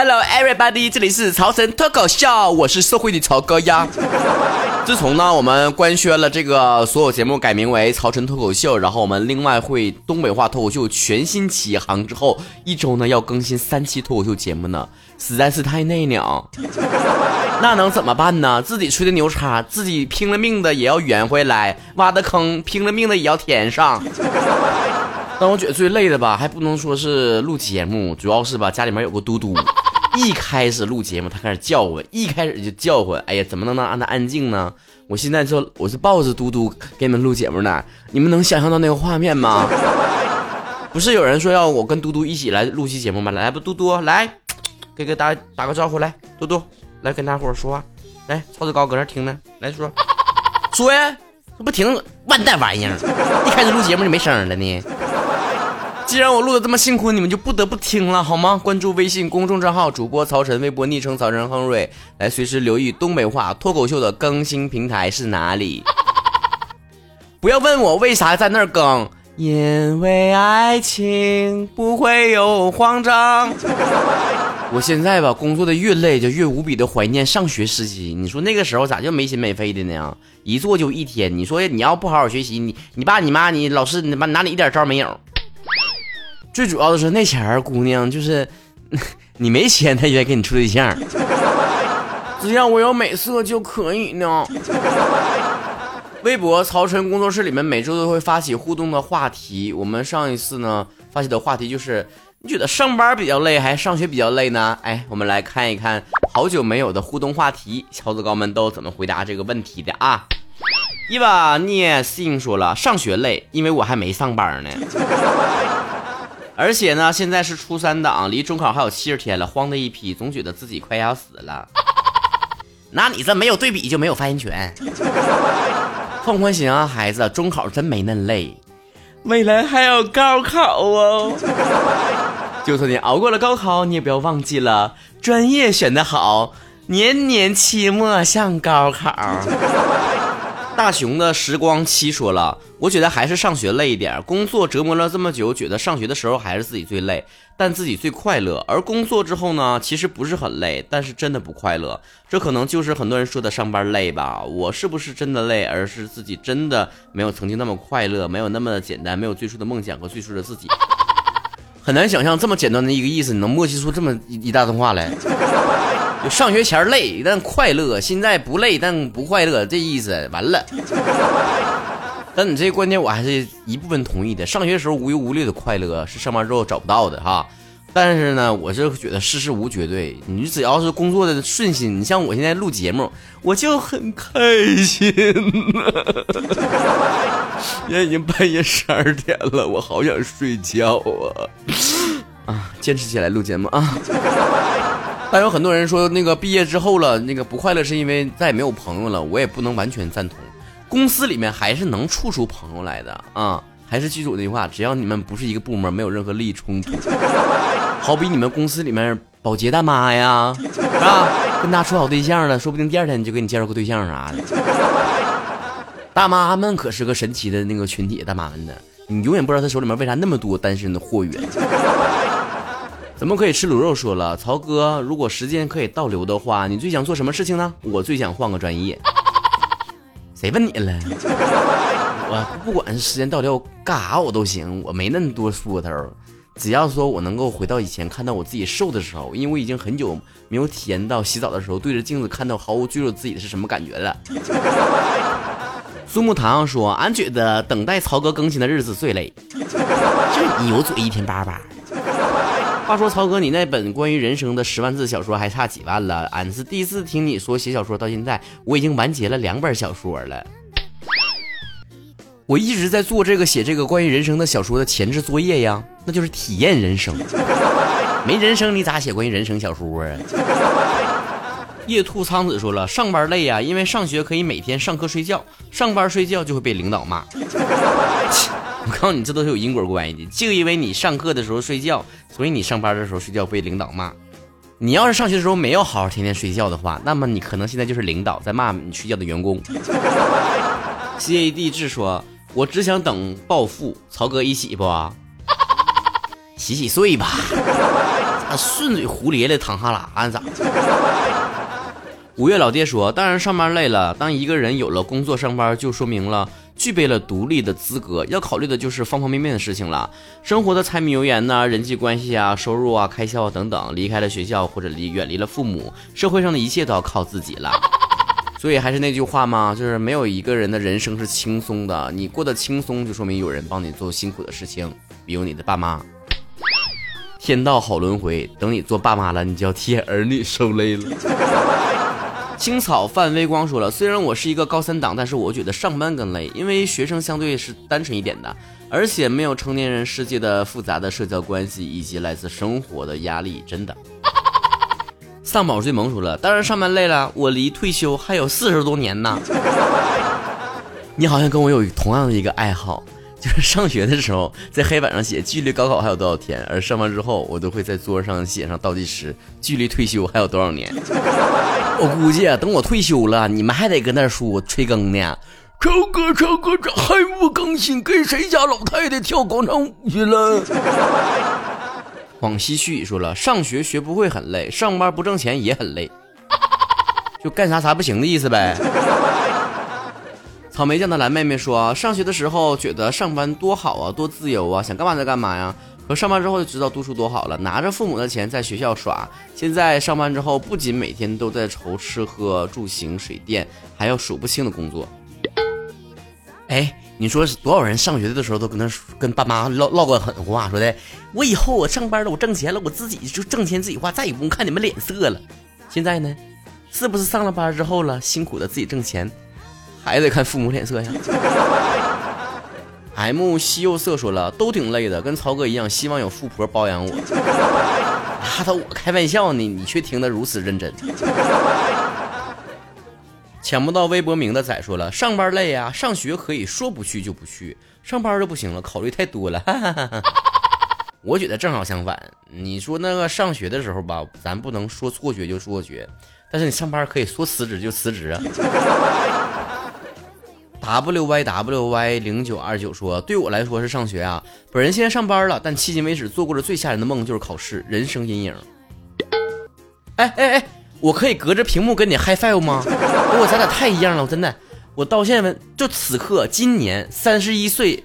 Hello everybody，这里是曹晨脱口秀，我是社会的曹哥呀。自从呢，我们官宣了这个所有节目改名为曹晨脱口秀，然后我们另外会东北话脱口秀全新起航之后，一周呢要更新三期脱口秀节目呢，实在是太内鸟。那能怎么办呢？自己吹的牛叉，自己拼了命的也要圆回来；挖的坑，拼了命的也要填上。但我觉得最累的吧，还不能说是录节目，主要是吧，家里面有个嘟嘟，一开始录节目他开始叫唤，一开始就叫唤，哎呀，怎么能让他安静呢？我现在就我是抱着嘟嘟给你们录节目呢，你们能想象到那个画面吗？不是有人说要我跟嘟嘟一起来录期节目吗？来不，嘟嘟来，给给打打个招呼来，嘟嘟来跟大伙说话，来，曹子高搁那听呢，来说说呀，这不听完蛋玩意儿，一开始录节目就没声了呢。既然我录的这么辛苦，你们就不得不听了，好吗？关注微信公众账号主播曹晨，微博昵称曹晨亨瑞，来随时留意东北话脱口秀的更新平台是哪里。不要问我为啥在那儿更，因为爱情不会有慌张。我现在吧，工作的越累，就越无比的怀念上学时期。你说那个时候咋就没心没肺的呢？一坐就一天。你说你要不好好学习，你你爸你妈你老师你妈拿你一点招没有。最主要的是那前儿姑娘就是 你没钱，她也给你处对象，只要我有美色就可以呢。微博曹晨工作室里面每周都会发起互动的话题，我们上一次呢发起的话题就是你觉得上班比较累还是上学比较累呢？哎，我们来看一看好久没有的互动话题，乔子高们都怎么回答这个问题的啊？伊娃聂信说了，上学累，因为我还没上班呢。而且呢，现在是初三档，离中考还有七十天了，慌的一批，总觉得自己快要死了。那你这没有对比就没有发言权。放宽心啊，孩子，中考真没恁累，未来还有高考哦。就算你熬过了高考，你也不要忘记了专业选的好，年年期末像高考。大熊的时光七说了，我觉得还是上学累一点，工作折磨了这么久，觉得上学的时候还是自己最累，但自己最快乐。而工作之后呢，其实不是很累，但是真的不快乐。这可能就是很多人说的上班累吧？我是不是真的累，而是自己真的没有曾经那么快乐，没有那么简单，没有最初的梦想和最初的自己。很难想象这么简单的一个意思，你能默契出这么一一大段话来。就上学前累，但快乐；现在不累，但不快乐，这意思完了。但你这观点我还是一部分同意的。上学时候无忧无虑的快乐是上班之后找不到的哈。但是呢，我是觉得世事无绝对，你只要是工作的顺心，你像我现在录节目，我就很开心。现在已经半夜十二点了，我好想睡觉啊！啊，坚持起来录节目啊！但有很多人说，那个毕业之后了，那个不快乐是因为再也没有朋友了。我也不能完全赞同，公司里面还是能处出朋友来的啊！还是记住那句话，只要你们不是一个部门，没有任何利益冲突。好比你们公司里面保洁大妈呀，是吧？跟他处好对象了，说不定第二天就给你介绍个对象啥的。大妈们可是个神奇的那个群体，大妈们的，你永远不知道她手里面为啥那么多单身的货源。怎么可以吃卤肉？说了，曹哥，如果时间可以倒流的话，你最想做什么事情呢？我最想换个专业。谁问你了？我不管是时间倒流干啥我都行，我没那么多说头。只要说我能够回到以前，看到我自己瘦的时候，因为我已经很久没有体验到洗澡的时候对着镜子看到毫无赘肉自己的是什么感觉了。苏木堂说，俺觉得等待曹哥更新的日子最累。就你有嘴一天叭叭。话说曹哥，你那本关于人生的十万字小说还差几万了？俺是第一次听你说写小说，到现在我已经完结了两本小说了。我一直在做这个写这个关于人生的小说的前置作业呀，那就是体验人生。没人生你咋写关于人生小说啊？夜兔苍子说了，上班累呀，因为上学可以每天上课睡觉，上班睡觉就会被领导骂。我告诉你，这都是有因果关系的。就因为你上课的时候睡觉，所以你上班的时候睡觉被领导骂。你要是上学的时候没有好好天天睡觉的话，那么你可能现在就是领导在骂你睡觉的员工。C A D 志说：“我只想等暴富，曹哥一起不？洗洗睡吧。”咋顺嘴胡咧咧淌哈喇子？五月老爹说：“当然上班累了。当一个人有了工作上班，就说明了具备了独立的资格。要考虑的就是方方面面的事情了，生活的柴米油盐呐，人际关系啊，收入啊，开销啊等等。离开了学校或者离远离了父母，社会上的一切都要靠自己了。所以还是那句话嘛，就是没有一个人的人生是轻松的。你过得轻松，就说明有人帮你做辛苦的事情，比如你的爸妈。天道好轮回，等你做爸妈了，你就要替儿女受累了。”青草泛微光说了，虽然我是一个高三党，但是我觉得上班更累，因为学生相对是单纯一点的，而且没有成年人世界的复杂的社交关系以及来自生活的压力，真的。丧宝最萌说了，当然上班累了，我离退休还有四十多年呢。你好像跟我有同样的一个爱好。就是上学的时候，在黑板上写距离高考还有多少天，而上班之后，我都会在桌上写上倒计时，距离退休还有多少年。我估计啊，等我退休了，你们还得搁那说催更呢。超哥，超哥，这还不更新？跟谁家老太太跳广场舞去了？往西去说了，上学学不会很累，上班不挣钱也很累，就干啥啥不行的意思呗。草莓酱的蓝妹妹说：“上学的时候觉得上班多好啊，多自由啊，想干嘛就干嘛呀。可上班之后就知道读书多好了，拿着父母的钱在学校耍。现在上班之后，不仅每天都在愁吃喝住行水电，还要数不清的工作。哎，你说多少人上学的时候都跟他跟爸妈唠唠个狠话，说的我以后我上班了，我挣钱了，我自己就挣钱自己花，再也不用看你们脸色了。现在呢，是不是上了班之后了，辛苦的自己挣钱？”还得看父母脸色呀。M 西柚色说了，都挺累的，跟曹哥一样，希望有富婆包养我。拉倒，我开玩笑呢，你却听得如此认真。抢不到微博名的仔说了，上班累呀，上学可以说不去就不去，上班就不行了，考虑太多了。我觉得正好相反，你说那个上学的时候吧，咱不能说辍学就辍学，但是你上班可以说辞职就辞职啊。W y w y 零九二九说：“对我来说是上学啊，本人现在上班了，但迄今为止做过的最吓人的梦就是考试，人生阴影。”哎哎哎，我可以隔着屏幕跟你 high five 吗？我咱俩太一样了，真的。我到现在就此刻，今年三十一岁，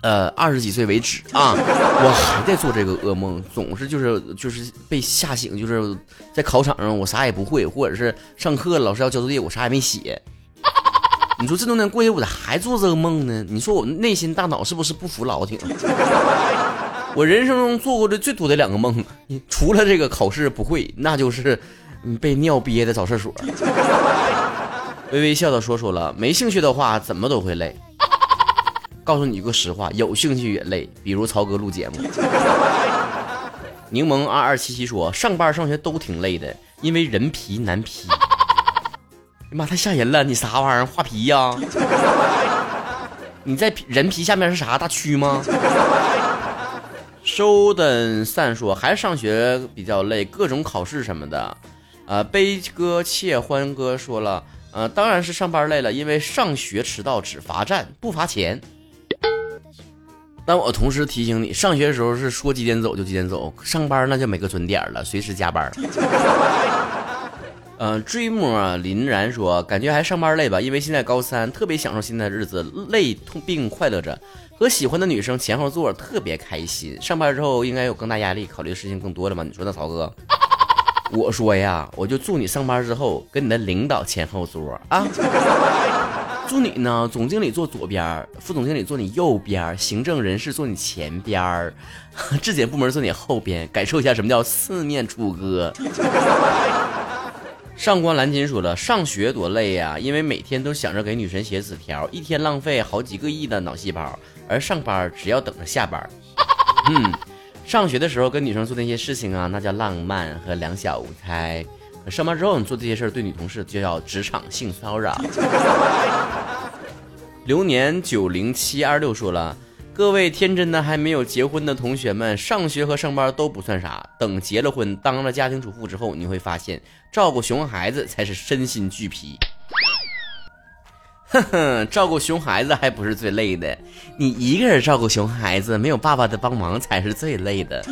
呃，二十几岁为止啊，我还在做这个噩梦，总是就是就是被吓醒，就是在考场上我啥也不会，或者是上课老师要交作业，我啥也没写。你说这多年过去，我咋还做这个梦呢？你说我内心大脑是不是不服老挺？我人生中做过的最多的两个梦，除了这个考试不会，那就是被尿憋的找厕所。微微笑的说说了，没兴趣的话怎么都会累。告诉你一个实话，有兴趣也累。比如曹哥录节目。柠檬二二七七说，上班上学都挺累的，因为人皮难劈。哎妈，太吓人了！你啥玩意儿？画皮呀？你在人皮下面是啥大蛆吗？收的散说还是上学比较累，各种考试什么的。呃，悲歌切欢歌说了，呃，当然是上班累了，因为上学迟到只罚站不罚钱。但我同时提醒你，上学的时候是说几点走就几点走，上班那就没个准点了，随时加班。嗯，追梦林然说，感觉还上班累吧？因为现在高三，特别享受现在日子，累痛并快乐着，和喜欢的女生前后座，特别开心。上班之后应该有更大压力，考虑的事情更多了吗？你说呢，曹哥？我说呀，我就祝你上班之后跟你的领导前后座啊，祝你呢，总经理坐左边，副总经理坐你右边，行政人事坐你前边，质检部门坐你后边，感受一下什么叫四面楚歌。上官蓝金说了，上学多累呀，因为每天都想着给女神写纸条，一天浪费好几个亿的脑细胞，而上班只要等着下班。嗯，上学的时候跟女生做那些事情啊，那叫浪漫和两小无猜；上班之后你做这些事儿，对女同事就叫职场性骚扰。流年九零七二六说了。各位天真的还没有结婚的同学们，上学和上班都不算啥。等结了婚，当了家庭主妇之后，你会发现照顾熊孩子才是身心俱疲。哼哼，照顾熊孩子还不是最累的，你一个人照顾熊孩子，没有爸爸的帮忙才是最累的。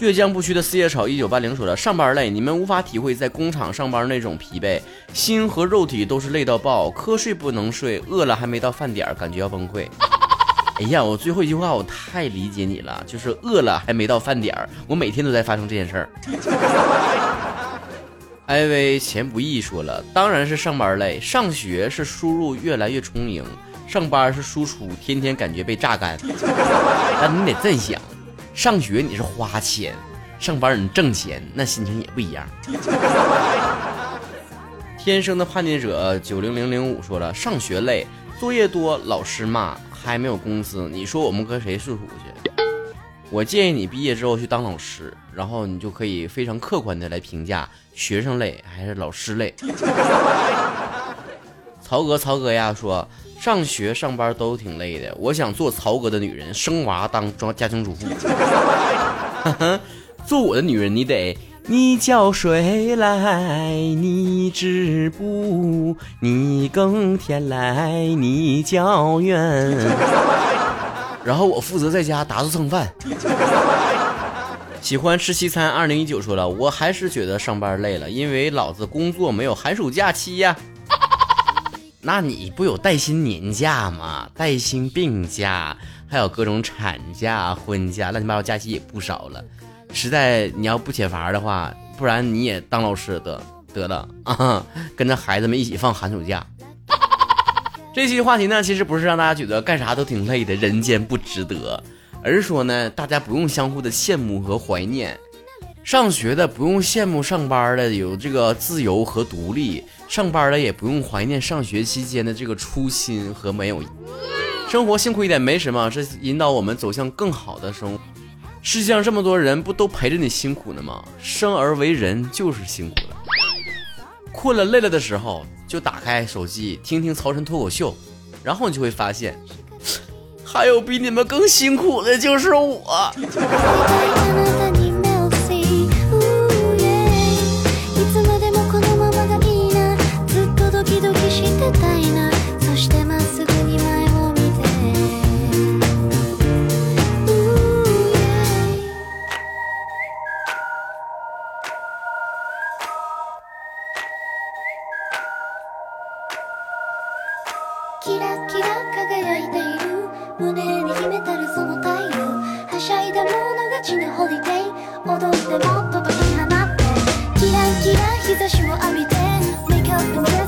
倔强不屈的四叶草一九八零说了：“上班累，你们无法体会在工厂上班那种疲惫，心和肉体都是累到爆，瞌睡不能睡，饿了还没到饭点，感觉要崩溃。”哎呀，我最后一句话我太理解你了，就是饿了还没到饭点儿，我每天都在发生这件事儿。艾薇钱不易说了，当然是上班累，上学是输入越来越充盈，上班是输出天天感觉被榨干。但你得这么想，上学你是花钱，上班你挣钱，那心情也不一样。天生的叛逆者九零零零五说了，上学累，作业多，老师骂。还没有工资，你说我们跟谁诉苦去？我建议你毕业之后去当老师，然后你就可以非常客观的来评价学生累还是老师累。曹哥，曹哥呀，说上学上班都挺累的，我想做曹哥的女人，生娃当装家庭主妇。做我的女人，你得。你叫水来，你织布；你耕田来，你浇园。然后我负责在家打扫蹭饭。喜欢吃西餐。二零一九说了，我还是觉得上班累了，因为老子工作没有寒暑假期呀。那你不有带薪年假吗？带薪病假，还有各种产假、婚假，乱七八糟假期也不少了。实在你要不解乏的话，不然你也当老师得得了啊，跟着孩子们一起放寒暑假。这期话题呢，其实不是让大家觉得干啥都挺累的，人间不值得，而是说呢，大家不用相互的羡慕和怀念。上学的不用羡慕上班的有这个自由和独立，上班的也不用怀念上学期间的这个初心和没有。生活辛苦一点没什么，是引导我们走向更好的生活。世界上这么多人，不都陪着你辛苦呢吗？生而为人就是辛苦了。困了累了的时候，就打开手机听听曹晨脱口秀，然后你就会发现，还有比你们更辛苦的就是我。ちのホリデー踊ってもっと解き放ってキラキラ日差しを浴びて Wake up and